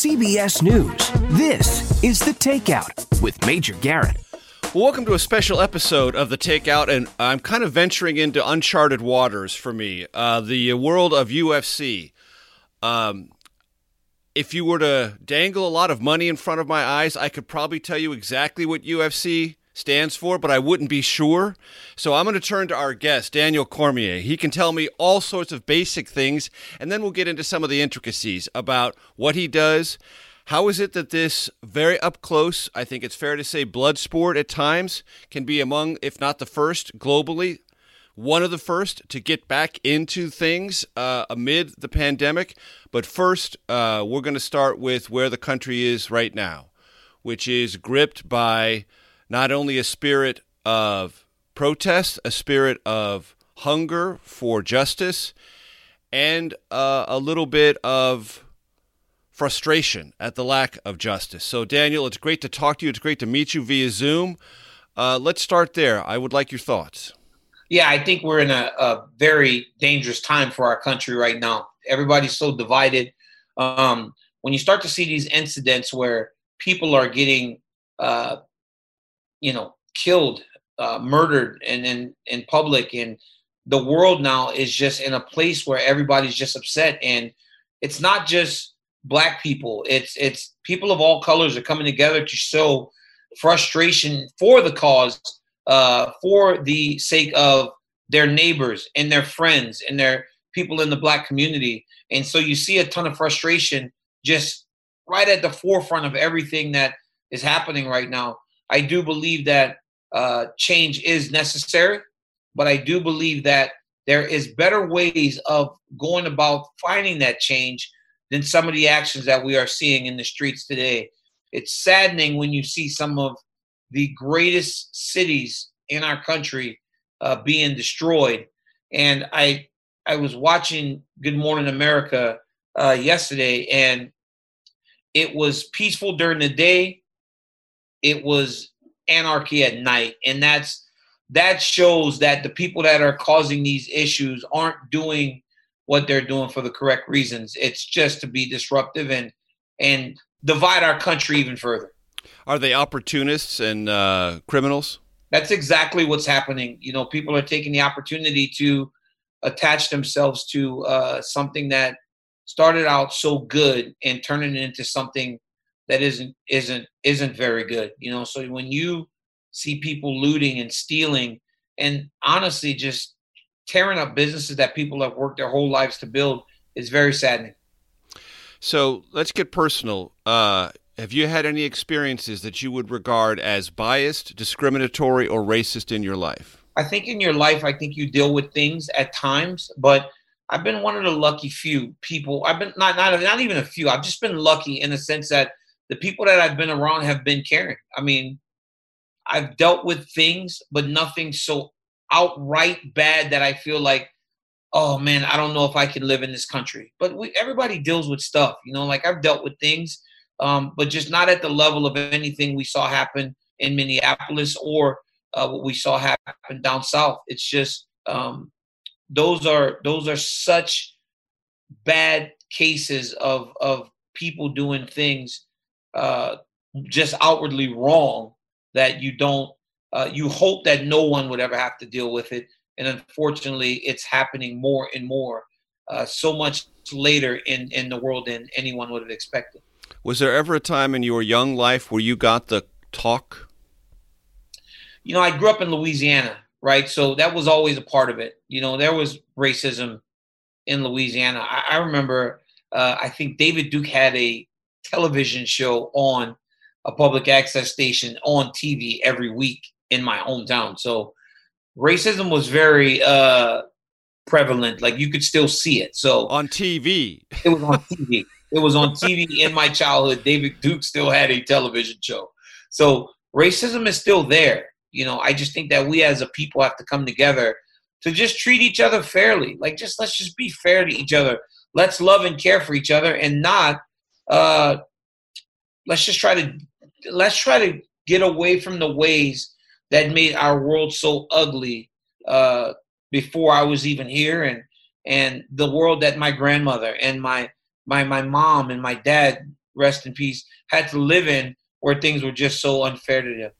CBS News, this is The Takeout with Major Garrett. Well, welcome to a special episode of The Takeout, and I'm kind of venturing into uncharted waters for me. Uh, the world of UFC. Um, if you were to dangle a lot of money in front of my eyes, I could probably tell you exactly what UFC stands for, but I wouldn't be sure. So I'm going to turn to our guest, Daniel Cormier. He can tell me all sorts of basic things, and then we'll get into some of the intricacies about what he does. How is it that this very up close, I think it's fair to say, blood sport at times can be among, if not the first globally, one of the first to get back into things uh, amid the pandemic? But first, uh, we're going to start with where the country is right now, which is gripped by not only a spirit of protest, a spirit of hunger for justice, and uh, a little bit of frustration at the lack of justice. So, Daniel, it's great to talk to you. It's great to meet you via Zoom. Uh, let's start there. I would like your thoughts. Yeah, I think we're in a, a very dangerous time for our country right now. Everybody's so divided. Um, when you start to see these incidents where people are getting uh, you know, killed, uh, murdered, and in in public, and the world now is just in a place where everybody's just upset, and it's not just black people; it's it's people of all colors are coming together to show frustration for the cause, uh, for the sake of their neighbors and their friends and their people in the black community. And so you see a ton of frustration just right at the forefront of everything that is happening right now. I do believe that uh, change is necessary, but I do believe that there is better ways of going about finding that change than some of the actions that we are seeing in the streets today. It's saddening when you see some of the greatest cities in our country uh, being destroyed. And I I was watching Good Morning America uh, yesterday, and it was peaceful during the day it was anarchy at night. And that's that shows that the people that are causing these issues aren't doing what they're doing for the correct reasons. It's just to be disruptive and and divide our country even further. Are they opportunists and uh, criminals? That's exactly what's happening. You know people are taking the opportunity to attach themselves to uh, something that started out so good and turning it into something that isn't isn't isn't very good you know so when you see people looting and stealing and honestly just tearing up businesses that people have worked their whole lives to build is very saddening so let's get personal uh, have you had any experiences that you would regard as biased discriminatory or racist in your life i think in your life i think you deal with things at times but I've been one of the lucky few people. I've been not not not even a few. I've just been lucky in the sense that the people that I've been around have been caring. I mean, I've dealt with things, but nothing so outright bad that I feel like, oh man, I don't know if I can live in this country. But we, everybody deals with stuff, you know. Like I've dealt with things, um, but just not at the level of anything we saw happen in Minneapolis or uh, what we saw happen down south. It's just um, those are those are such bad cases of of people doing things uh, just outwardly wrong that you don't uh, you hope that no one would ever have to deal with it. And unfortunately it's happening more and more uh, so much later in in the world than anyone would have expected. Was there ever a time in your young life where you got the talk? You know i grew up in louisiana right? So that was always a part of it. You know there was racism in louisiana. I, I remember uh, i think david duke had a television show on a public access station on TV every week in my hometown. So racism was very uh, prevalent. Like you could still see it. So on TV, it was on TV. it was on TV in my childhood. David Duke still had a television show. So racism is still there. You know, I just think that we as a people have to come together to just treat each other fairly. Like just let's just be fair to each other. Let's love and care for each other and not uh let's just try to let's try to get away from the ways that made our world so ugly uh before I was even here and and the world that my grandmother and my my my mom and my dad rest in peace had to live in where things were just so unfair to them.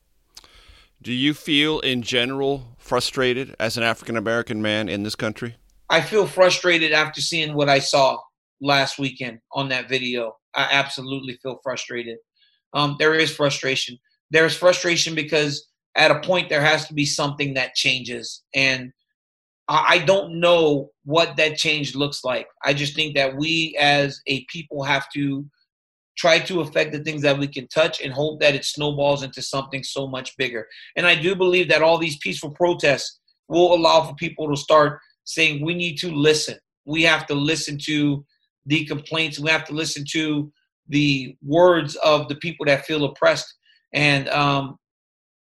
Do you feel in general frustrated as an African American man in this country? I feel frustrated after seeing what I saw last weekend on that video. I absolutely feel frustrated. Um, there is frustration. There is frustration because at a point there has to be something that changes. And I don't know what that change looks like. I just think that we as a people have to try to affect the things that we can touch and hope that it snowballs into something so much bigger. And I do believe that all these peaceful protests will allow for people to start saying we need to listen. We have to listen to the complaints. We have to listen to the words of the people that feel oppressed. And um,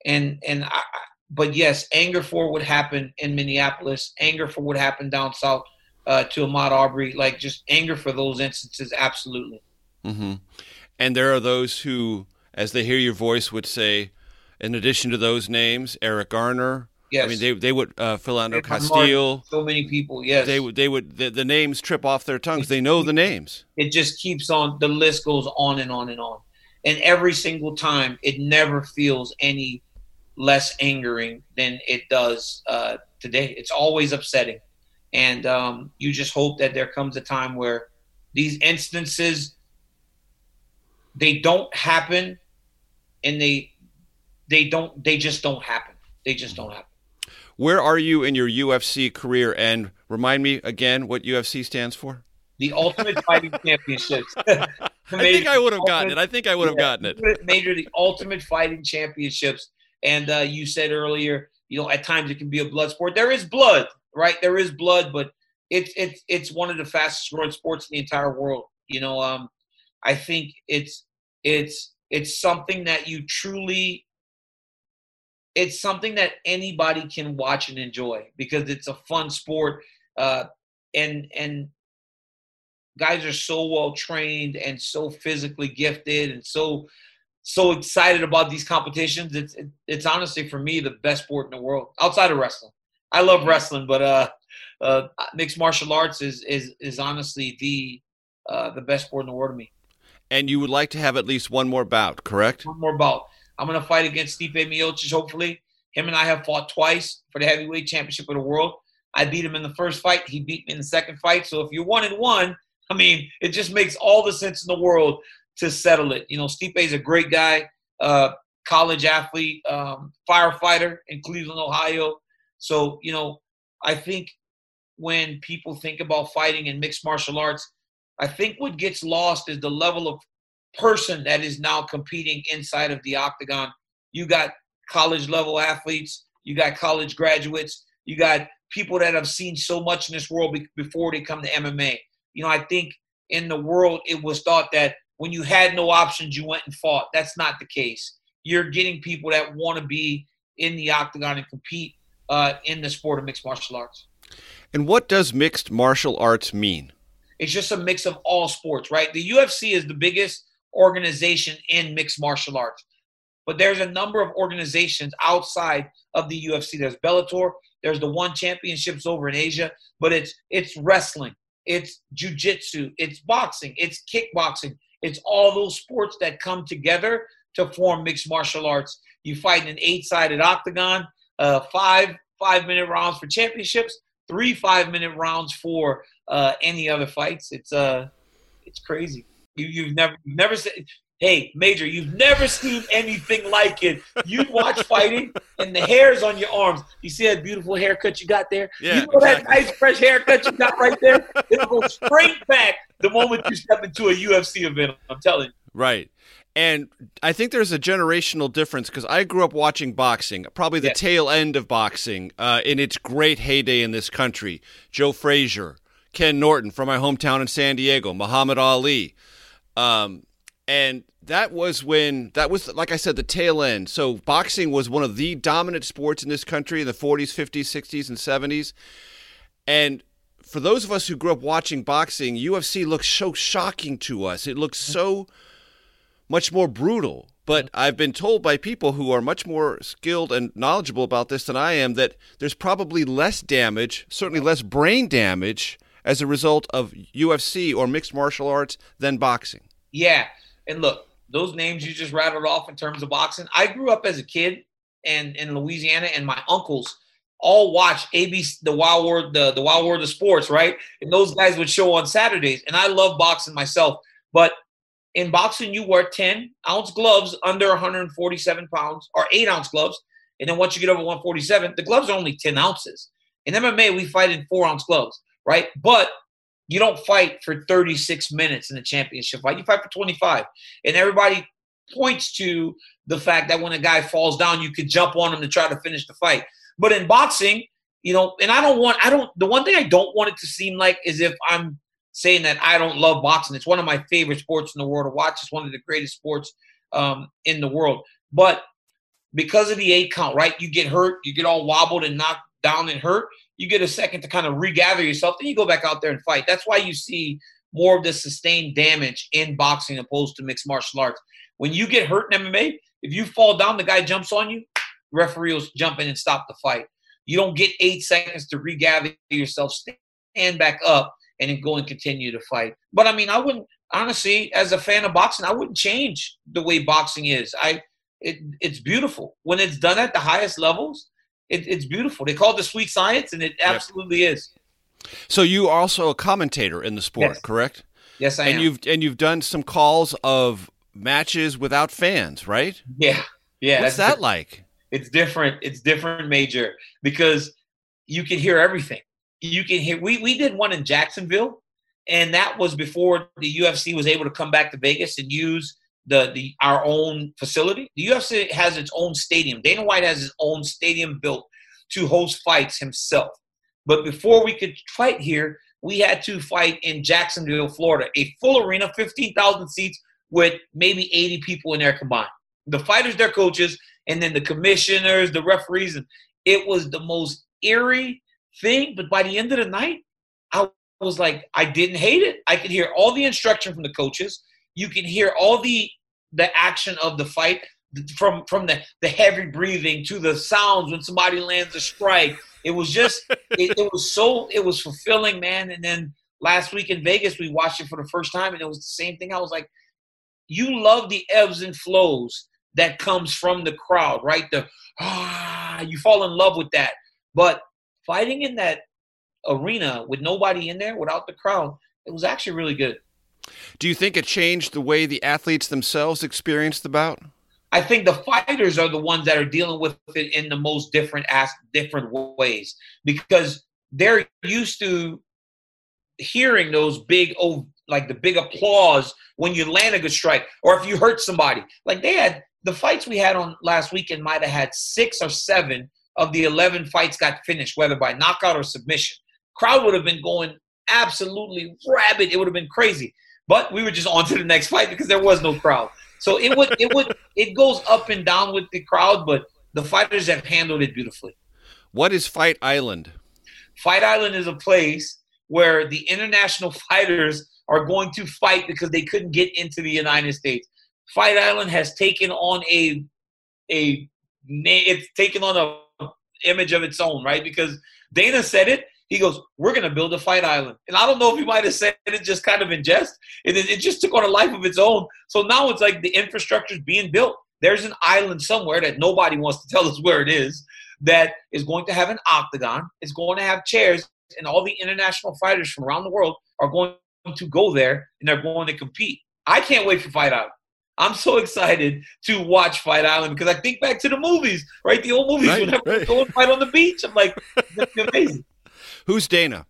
and and I, but yes, anger for what happened in Minneapolis, anger for what happened down south uh, to Ahmaud Arbery, like just anger for those instances, absolutely. Mm-hmm. And there are those who, as they hear your voice, would say, in addition to those names, Eric Garner. Yes. I mean, they they would uh, Philando Castile. So many people. Yes. They would they would the, the names trip off their tongues. They know the names. It just keeps on. The list goes on and on and on. And every single time, it never feels any less angering than it does uh, today. It's always upsetting, and um, you just hope that there comes a time where these instances they don't happen, and they they don't they just don't happen. They just don't happen. Where are you in your UFC career? And remind me again what UFC stands for. The Ultimate Fighting Championships. I think I would have gotten it. I think I would have yeah, gotten it. Major the Ultimate Fighting Championships and uh, you said earlier, you know, at times it can be a blood sport. There is blood, right? There is blood, but it's it's it's one of the fastest growing sports in the entire world. You know, um, I think it's it's it's something that you truly it's something that anybody can watch and enjoy because it's a fun sport uh, and and guys are so well trained and so physically gifted and so so excited about these competitions. It's it, it's honestly for me the best sport in the world outside of wrestling. I love wrestling, but uh, uh, mixed martial arts is is is honestly the uh, the best sport in the world to me. And you would like to have at least one more bout, correct? One more bout. I'm gonna fight against Stipe Miocic. Hopefully, him and I have fought twice for the heavyweight championship of the world. I beat him in the first fight. He beat me in the second fight. So if you're one and one, I mean, it just makes all the sense in the world to settle it. You know, Stipe is a great guy, uh, college athlete, um, firefighter in Cleveland, Ohio. So, you know, I think when people think about fighting in mixed martial arts, I think what gets lost is the level of person that is now competing inside of the octagon. You got college level athletes, you got college graduates, you got people that have seen so much in this world before they come to MMA. You know, I think in the world it was thought that when you had no options, you went and fought. That's not the case. You're getting people that want to be in the octagon and compete uh, in the sport of mixed martial arts. And what does mixed martial arts mean? It's just a mix of all sports, right? The UFC is the biggest organization in mixed martial arts. But there's a number of organizations outside of the UFC. There's Bellator, there's the one championships over in Asia, but it's it's wrestling, it's jujitsu, it's boxing, it's kickboxing, it's all those sports that come together to form mixed martial arts. You fight in an eight-sided octagon, uh, five five-minute rounds for championships, three five-minute rounds for uh, any other fights. It's uh, it's crazy. You you've never you've never said. Hey, Major, you've never seen anything like it. You watch fighting and the hairs on your arms. You see that beautiful haircut you got there? Yeah, you know exactly. that nice fresh haircut you got right there? It'll go straight back the moment you step into a UFC event. I'm telling you. Right. And I think there's a generational difference because I grew up watching boxing, probably the Yeah. tail end of boxing uh, in its great heyday in this country. Joe Frazier, Ken Norton from my hometown in San Diego, Muhammad Ali. Um, and that was when, that was, like I said, the tail end. So boxing was one of the dominant sports in this country in the 40s, 50s, 60s, and 70s. And for those of us who grew up watching boxing, UFC looks so shocking to us. It looks so much more brutal. But I've been told by people who are much more skilled and knowledgeable about this than I am that there's probably less damage, certainly less brain damage, as a result of UFC or mixed martial arts than boxing. Yeah, and look, those names you just rattled off in terms of boxing. I grew up as a kid and in Louisiana, and my uncles all watched ABC, the Wild World, the, the Wild World of Sports, right? And those guys would show on Saturdays, and I love boxing myself. But in boxing, you wear 10 ounce gloves under 147 pounds, or eight ounce gloves, and then once you get over 147, the gloves are only 10 ounces. In MMA, we fight in four ounce gloves, right? But you don't fight for 36 minutes in a championship fight. You fight for 25. And everybody points to the fact that when a guy falls down, you could jump on him to try to finish the fight. But in boxing, you know, and I don't want, I don't, the one thing I don't want it to seem like is if I'm saying that I don't love boxing. It's one of my favorite sports in the world to watch. It's one of the greatest sports um, in the world. But because of the eight count, right? You get hurt, you get all wobbled and knocked down and hurt. You get a second to kind of regather yourself, then you go back out there and fight. That's why you see more of the sustained damage in boxing opposed to mixed martial arts. When you get hurt in MMA, if you fall down, the guy jumps on you, referee will jump in and stop the fight. You don't get eight seconds to regather yourself, stand back up, and then go and continue to fight. But I mean, I wouldn't honestly, as a fan of boxing, I wouldn't change the way boxing is. I it, it's beautiful when it's done at the highest levels. It, it's beautiful. They call it the sweet science, and it absolutely is. So you are also a commentator in the sport, Yes. correct? Yes, I and am. you've and you've done some calls of matches without fans, right? yeah, yeah. What's that's that like? It's different. It's different, Major, because you can hear everything. You can hear. We we did one in Jacksonville, and that was before the UFC was able to come back to Vegas and use the the our own facility. The UFC has its own stadium. Dana White has his own stadium built to host fights himself. But before we could fight here, we had to fight in Jacksonville, Florida, a full arena, fifteen thousand seats with maybe eighty people in there combined. The fighters, their coaches, and then the commissioners, the referees, and it was the most eerie thing. But by the end of the night, I was like, I didn't hate it. I could hear all the instruction from the coaches. You can hear all the the action of the fight from from the the heavy breathing to the sounds when somebody lands a strike. It was just it, it was so it was fulfilling, man. And then last week in Vegas, we watched it for the first time, and it was the same thing. I was like, you love the ebbs and flows that comes from the crowd, right? The ah, you fall in love with that. But fighting in that arena with nobody in there, without the crowd, it was actually really good. Do you think it changed the way the athletes themselves experienced the bout? I think the fighters are the ones that are dealing with it in the most different as different ways because they're used to hearing those big oh like the big applause when you land a good strike or if you hurt somebody. Like they had the fights we had on last weekend might have had six or seven of the 11 fights got finished, whether by knockout or submission. Crowd would have been going absolutely rabid. It would have been crazy. But we were just on to the next fight because there was no crowd. So it would it would it goes up and down with the crowd, but the fighters have handled it beautifully. What is Fight Island? Fight Island is a place where the international fighters are going to fight because they couldn't get into the United States. Fight Island has taken on a a it's taken on a image of its own, right? Because Dana said it. He goes, "We're going to build a fight island," and I don't know if he might have said it just kind of in jest. It, it just took on a life of its own. So now it's like the infrastructure is being built. There's an island somewhere that nobody wants to tell us where it is that is going to have an octagon. It's going to have chairs, and all the international fighters from around the world are going to go there and they're going to compete. I can't wait for Fight Island. I'm so excited to watch Fight Island because I think back to the movies, right? The old movies Right, whenever we right. go and fight on the beach. I'm like, amazing. Who's Dana?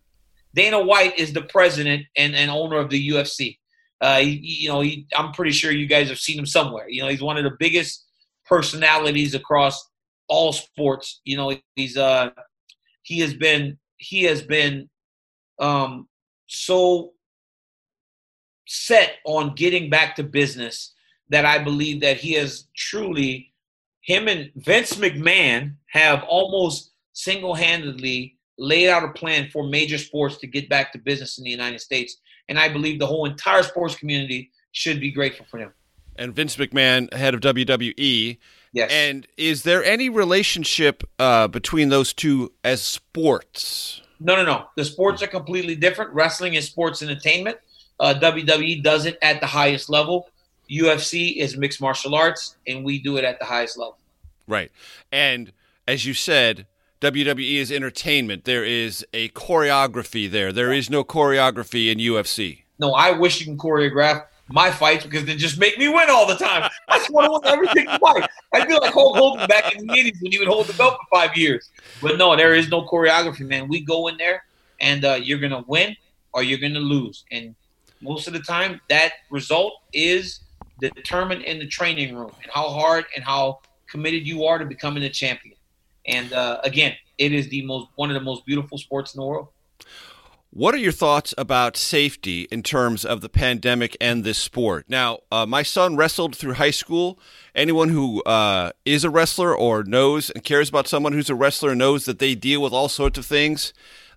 Dana White is the president and, and owner of the UFC. Uh, you know, he, I'm pretty sure you guys have seen him somewhere. You know, he's one of the biggest personalities across all sports. You know, he's uh, he has been he has been um, so set on getting back to business that I believe that he has truly him and Vince McMahon have almost single-handedly laid out a plan for major sports to get back to business in the United States. And I believe the whole entire sports community should be grateful for him. And Vince McMahon, head of WWE. Yes. And is there any relationship uh, between those two as sports? No, no, no. The sports are completely different. Wrestling is sports entertainment. Uh, WWE does it at the highest level. UFC is mixed martial arts, and we do it at the highest level. Right. And as you said, WWE is entertainment. There is a choreography there. There is no choreography in UFC. No, I wish you can choreograph my fights because they just make me win all the time. I just want to win every single fight. I feel like Hulk Hogan back in the 80s when he would hold the belt for five years. But no, there is no choreography, man. We go in there and uh, you're going to win or you're going to lose. And most of the time, that result is determined in the training room and how hard and how committed you are to becoming a champion. And uh, again, it is the most one of the most beautiful sports in the world. What are your thoughts about safety in terms of the pandemic and this sport? Now, uh, my son wrestled through high school. Anyone who uh, is a wrestler or knows and cares about someone who's a wrestler knows that they deal with all sorts of things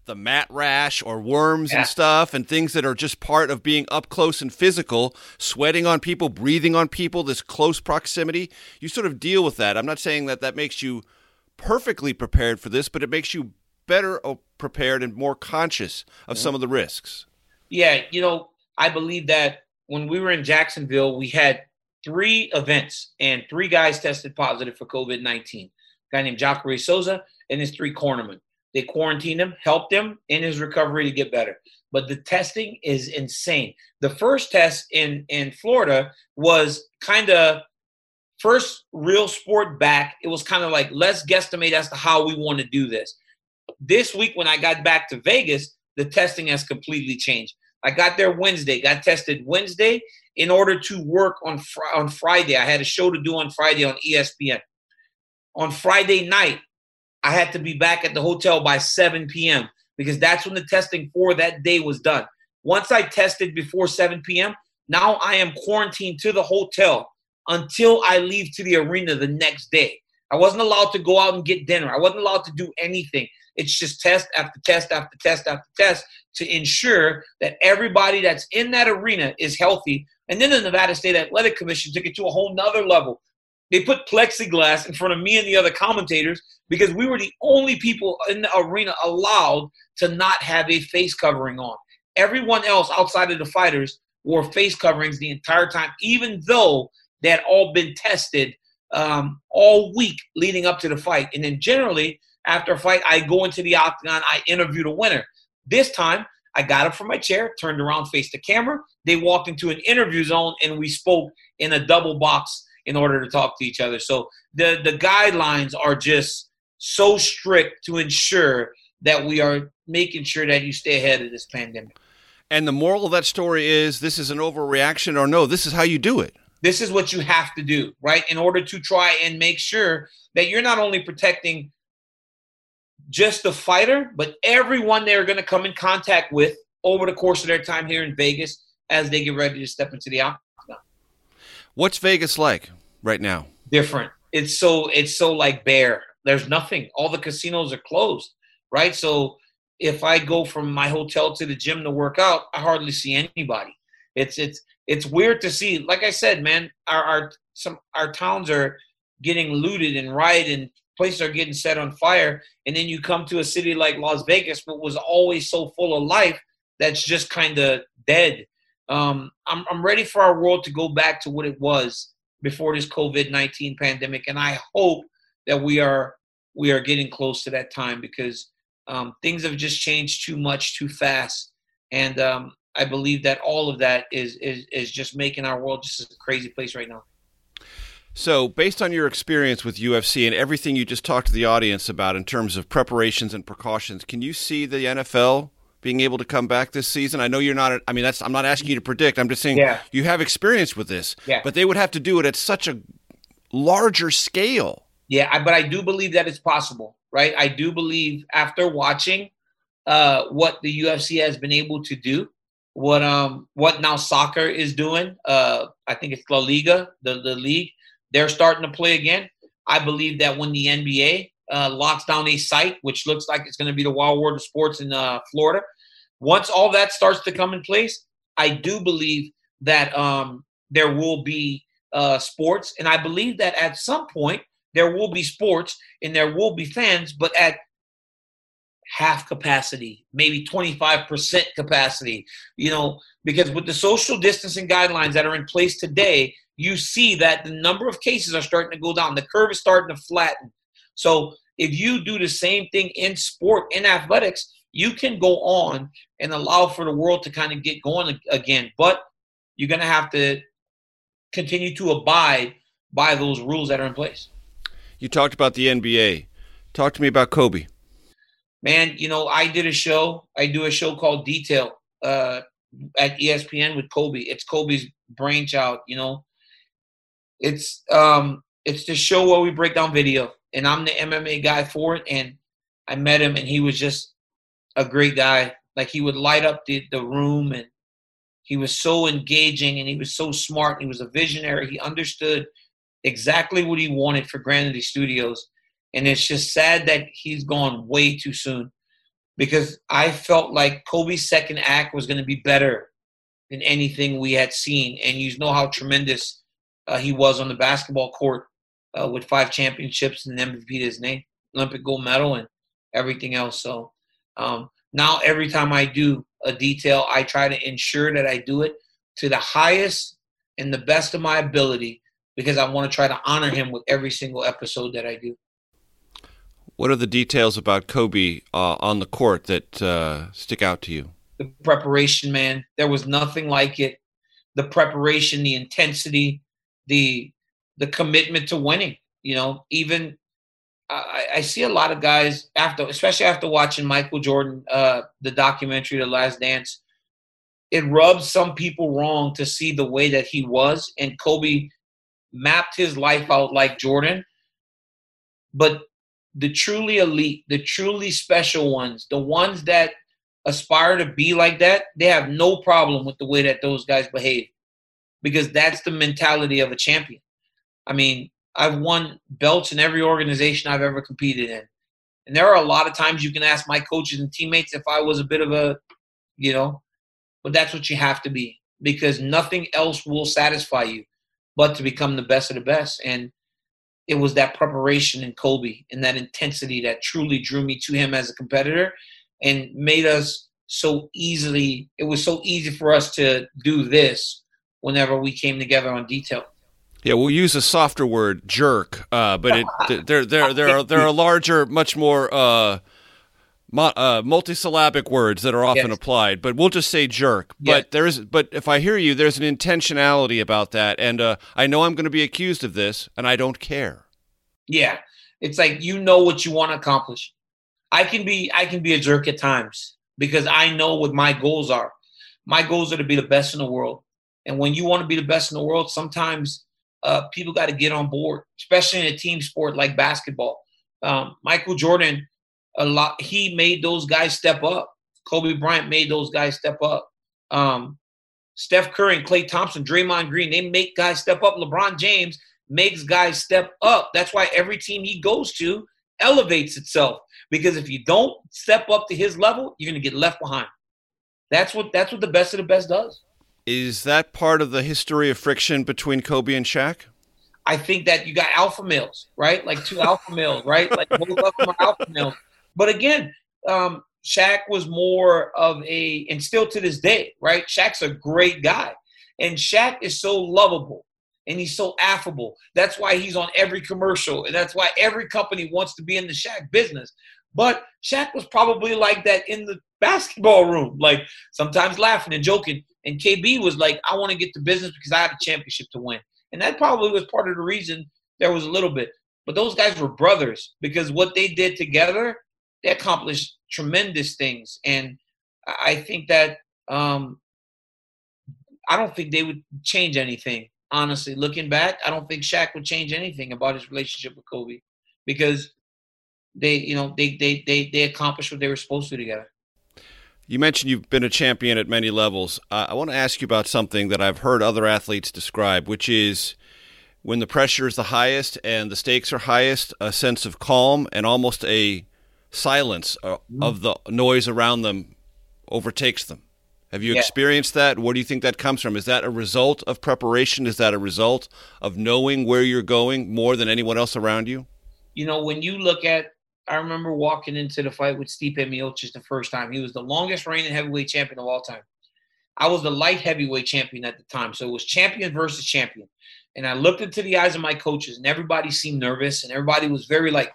the mat rash or worms yeah. and stuff and things that are just part of being up close and physical, sweating on people, breathing on people, this close proximity. You sort of deal with that. I'm not saying that that makes you perfectly prepared for this, but it makes you better uh, prepared and more conscious of some of the risks. Yeah, you know, I believe that when we were in Jacksonville, we had three events and three guys tested positive for COVID 19. guy named Jacare Souza and his three cornermen. They quarantined him, helped him in his recovery to get better. But the testing is insane. The first test in, in Florida was kind of first real sport back, it was kind of like, let's guesstimate as to how we want to do this. This week, when I got back to Vegas, the testing has completely changed. I got there Wednesday, got tested Wednesday in order to work on fr- on Friday. I had a show to do on Friday on ESPN. On Friday night, I had to be back at the hotel by 7 p.m. because that's when the testing for that day was done. Once I tested before 7 p.m., now I am quarantined to the hotel until I leave to the arena the next day. I wasn't allowed to go out and get dinner. I wasn't allowed to do anything. It's just test after test after test after test to ensure that everybody that's in that arena is healthy. And then the Nevada State Athletic Commission took it to a whole nother level. They put plexiglass in front of me and the other commentators because we were the only people in the arena allowed to not have a face covering on. Everyone else outside of the fighters wore face coverings the entire time, even though they had all been tested um, all week leading up to the fight. And then generally, after a fight, I go into the octagon, I interview the winner. This time, I got up from my chair, turned around, faced the camera. They walked into an interview zone, and we spoke in a double box in order to talk to each other. So the the guidelines are just so strict to ensure that we are making sure that you stay ahead of this pandemic. And the moral of that story is this is an overreaction, or no, this is how you do it. This is what you have to do, right? In order to try and make sure that you're not only protecting just the fighter, but everyone they're going to come in contact with over the course of their time here in Vegas as they get ready to step into the octagon. What's Vegas like right now? Different. It's so it's so like bare. There's nothing. All the casinos are closed, right? So if I go from my hotel to the gym to work out, I hardly see anybody. It's it's it's weird to see. Like I said, man, our our some our towns are getting looted and rioted and places are getting set on fire. And then you come to a city like Las Vegas, but was always so full of life that's just kind of dead. Um, I'm I'm ready for our world to go back to what it was before this COVID nineteen pandemic, and I hope that we are we are getting close to that time because um, things have just changed too much too fast, and um, I believe that all of that is is is just making our world just a crazy place right now. So, based on your experience with UFC and everything you just talked to the audience about in terms of preparations and precautions, can you see the NFL being able to come back this season? I know you're not. I mean, that's. I'm not asking you to predict. I'm just saying Yeah. you have experience with this. Yeah. But they would have to do it at such a larger scale. Yeah, I, but I do believe that it's possible, right? I do believe after watching uh, what the UFC has been able to do, what um what now soccer is doing. Uh, I think it's La Liga, the the league. They're starting to play again. I believe that when the NBA uh, locks down a site, which looks like it's going to be the Wild World of Sports in uh, Florida, once all that starts to come in place, I do believe that um, there will be uh, sports, and I believe that at some point there will be sports and there will be fans, but at half capacity, maybe 25% capacity, you know, because with the social distancing guidelines that are in place today, you see that the number of cases are starting to go down. The curve is starting to flatten. So if you do the same thing in sport, in athletics, you can go on and allow for the world to kind of get going again. But you're going to have to continue to abide by those rules that are in place. You talked about the NBA. Talk to me about Kobe. Man, you know, I did a show. I do a show called Detail uh, at ESPN with Kobe. It's Kobe's brainchild. You know, it's um, it's the show where we break down video, and I'm the MMA guy for it. And I met him, and he was just a great guy. Like he would light up the the room, and he was so engaging, and he was so smart. and He was a visionary. He understood exactly what he wanted for Granity Studios. And it's just sad that he's gone way too soon because I felt like Kobe's second act was going to be better than anything we had seen. And you know how tremendous uh, he was on the basketball court uh, with five championships and an MVP to his name, Olympic gold medal, and everything else. So um, now every time I do a detail, I try to ensure that I do it to the highest and the best of my ability because I want to try to honor him with every single episode that I do. What are the details about Kobe uh, on the court that uh, stick out to you? The preparation, man. There was nothing like it. The preparation, the intensity, the the commitment to winning. You know, even I, I see a lot of guys after, especially after watching Michael Jordan, uh, the documentary, The Last Dance. It rubs some people wrong to see the way that he was, and Kobe mapped his life out like Jordan. But the truly elite, the truly special ones, the ones that aspire to be like that, they have no problem with the way that those guys behave because that's the mentality of a champion. I mean, I've won belts in every organization I've ever competed in. And there are a lot of times you can ask my coaches and teammates if I was a bit of a, you know, but that's what you have to be because nothing else will satisfy you but to become the best of the best. And it was that preparation in Kobe and that intensity that truly drew me to him as a competitor and made us so easily it was so easy for us to do this whenever we came together on detail. Yeah, we'll use a softer word, jerk, uh, but it, they're they're they're are, there are larger, much more uh, mo- uh, multisyllabic words that are often Yes. applied. But we'll just say jerk. Yes. But there is, but if I hear you, there's an intentionality about that, and uh, I know I'm going to be accused of this, and I don't care. Yeah. It's like you know what you want to accomplish. I can be I can be a jerk at times because I know what my goals are. My goals are to be the best in the world. And when you want to be the best in the world, sometimes uh, people got to get on board, especially in a team sport like basketball. Um, Michael Jordan, a lot he made those guys step up. Kobe Bryant made those guys step up. Um, Steph Curry and Klay Thompson, Draymond Green, they make guys step up. LeBron James makes guys step up. That's why every team he goes to elevates itself. Because if you don't step up to his level, you're gonna get left behind. That's what that's what the best of the best does. Is that part of the history of friction between Kobe and Shaq? I think that you got alpha males, right? Like two alpha males, right? Like both of them are alpha males. But again, um, Shaq was more of a, and still to this day, right? Shaq's a great guy, and Shaq is so lovable and he's so affable. That's why he's on every commercial, and that's why every company wants to be in the Shaq business. But Shaq was probably like that in the basketball room, like sometimes laughing and joking. And KB was like, I want to get to business because I have a championship to win. And that probably was part of the reason there was a little bit. But those guys were brothers because what they did together, they accomplished tremendous things. And I think that um, I don't think they would change anything. Honestly, looking back, I don't think Shaq would change anything about his relationship with Kobe because they, you know, they they they they accomplished what they were supposed to together. You mentioned you've been a champion at many levels. Uh, I want to ask you about something that I've heard other athletes describe, which is when the pressure is the highest and the stakes are highest, a sense of calm and almost a silence uh, mm. of the noise around them overtakes them. Have you yeah. experienced that? Where do you think that comes from? Is that a result of preparation? Is that a result of knowing where you're going more than anyone else around you? You know, when you look at I remember walking into the fight with Stipe Miocic the first time. He was the longest reigning heavyweight champion of all time. I was the light heavyweight champion at the time, so it was champion versus champion. And I looked into the eyes of my coaches, and everybody seemed nervous, and everybody was very like,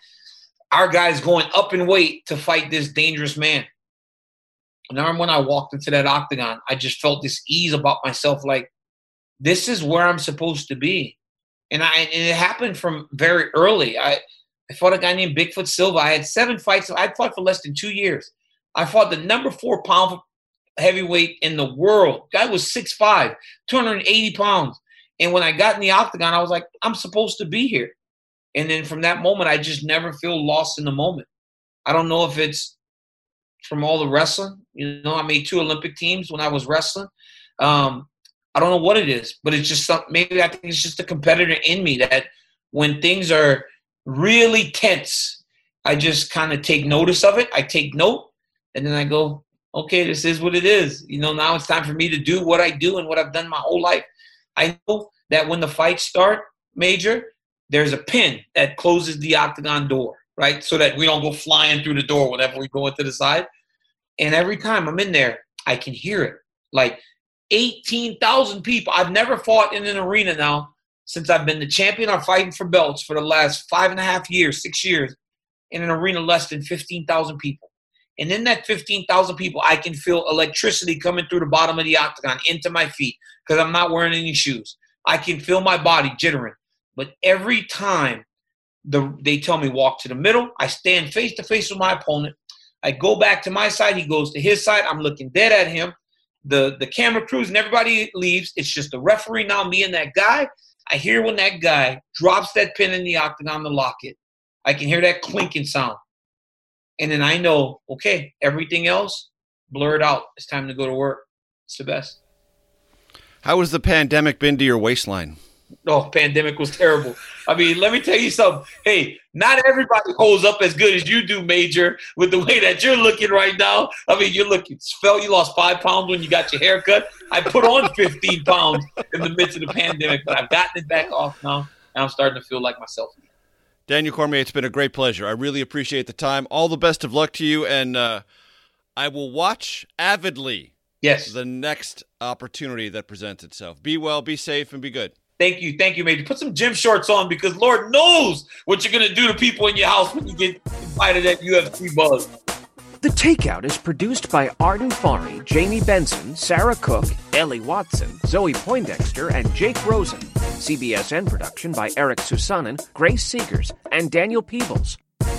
"Our guy's going up in weight to fight this dangerous man." And when I walked into that octagon, I just felt this ease about myself, like, "This is where I'm supposed to be." And I and it happened from very early. I I fought a guy named Bigfoot Silva. I had seven fights. I fought for less than two years. I fought the number four pound heavyweight in the world. Guy was 6'5, 280 pounds. And when I got in the octagon, I was like, I'm supposed to be here. And then from that moment, I just never feel lost in the moment. I don't know if it's from all the wrestling. You know, I made two Olympic teams when I was wrestling. Um, I don't know what it is, but it's just something. Maybe I think it's just a competitor in me that when things are really tense, I just kind of take notice of it. I take note, and then I go, okay, this is what it is. You know, now it's time for me to do what I do and what I've done my whole life. I know that when the fights start, Major, there's a pin that closes the octagon door, right? So that we don't go flying through the door whenever we go into the side. And every time I'm in there, I can hear it. Like 18,000 people. I've never fought in an arena now since I've been the champion or fighting for belts for the last five and a half years, six years, in an arena less than 15,000 people. And in that 15,000 people, I can feel electricity coming through the bottom of the octagon into my feet because I'm not wearing any shoes. I can feel my body jittering. But every time the, they tell me walk to the middle, I stand face to face with my opponent. I go back to my side. He goes to his side. I'm looking dead at him. The, the camera crews and everybody leaves. It's just the referee now, me and that guy. I hear when that guy drops that pin in the octagon to lock it. I can hear that clinking sound. And then I know, okay, everything else, blur it out. It's time to go to work. It's the best. How has the pandemic been to your waistline? Oh, pandemic was terrible. I mean, let me tell you something. Hey, not everybody holds up as good as you do, Major, with the way that you're looking right now. I mean, you're looking felt you lost five pounds when you got your hair cut. I put on 15 pounds in the midst of the pandemic, but I've gotten it back off now, and I'm starting to feel like myself. Daniel Cormier, it's been a great pleasure. I really appreciate the time. All the best of luck to you, and uh, I will watch avidly. Yes. The next opportunity that presents itself. Be well, be safe, and be good. Thank you, thank you, Major. Put some gym shorts on because Lord knows what you're gonna do to people in your house when you get invited at UFC buzz. The Takeout is produced by Arden Farhi, Jamie Benson, Sarah Cook, Ellie Watson, Zoe Poindexter, and Jake Rosen. CBSN production by Eric Susanen, Grace Seegers, and Daniel Peebles.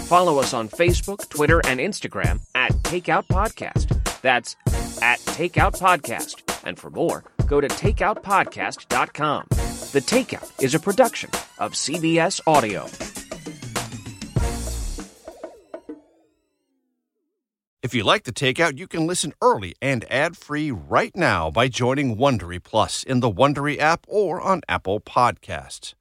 Follow us on Facebook, Twitter, and Instagram at Takeout Podcast. That's at Takeout Podcast. And for more, go to takeoutpodcast.com. The Takeout is a production of CBS Audio. If you like the Takeout, you can listen early and ad-free right now by joining Wondery Plus in the Wondery app or on Apple Podcasts.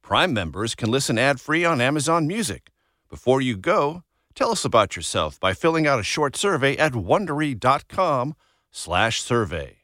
Prime members can listen ad-free on Amazon Music. Before you go, tell us about yourself by filling out a short survey at wondery.com/survey.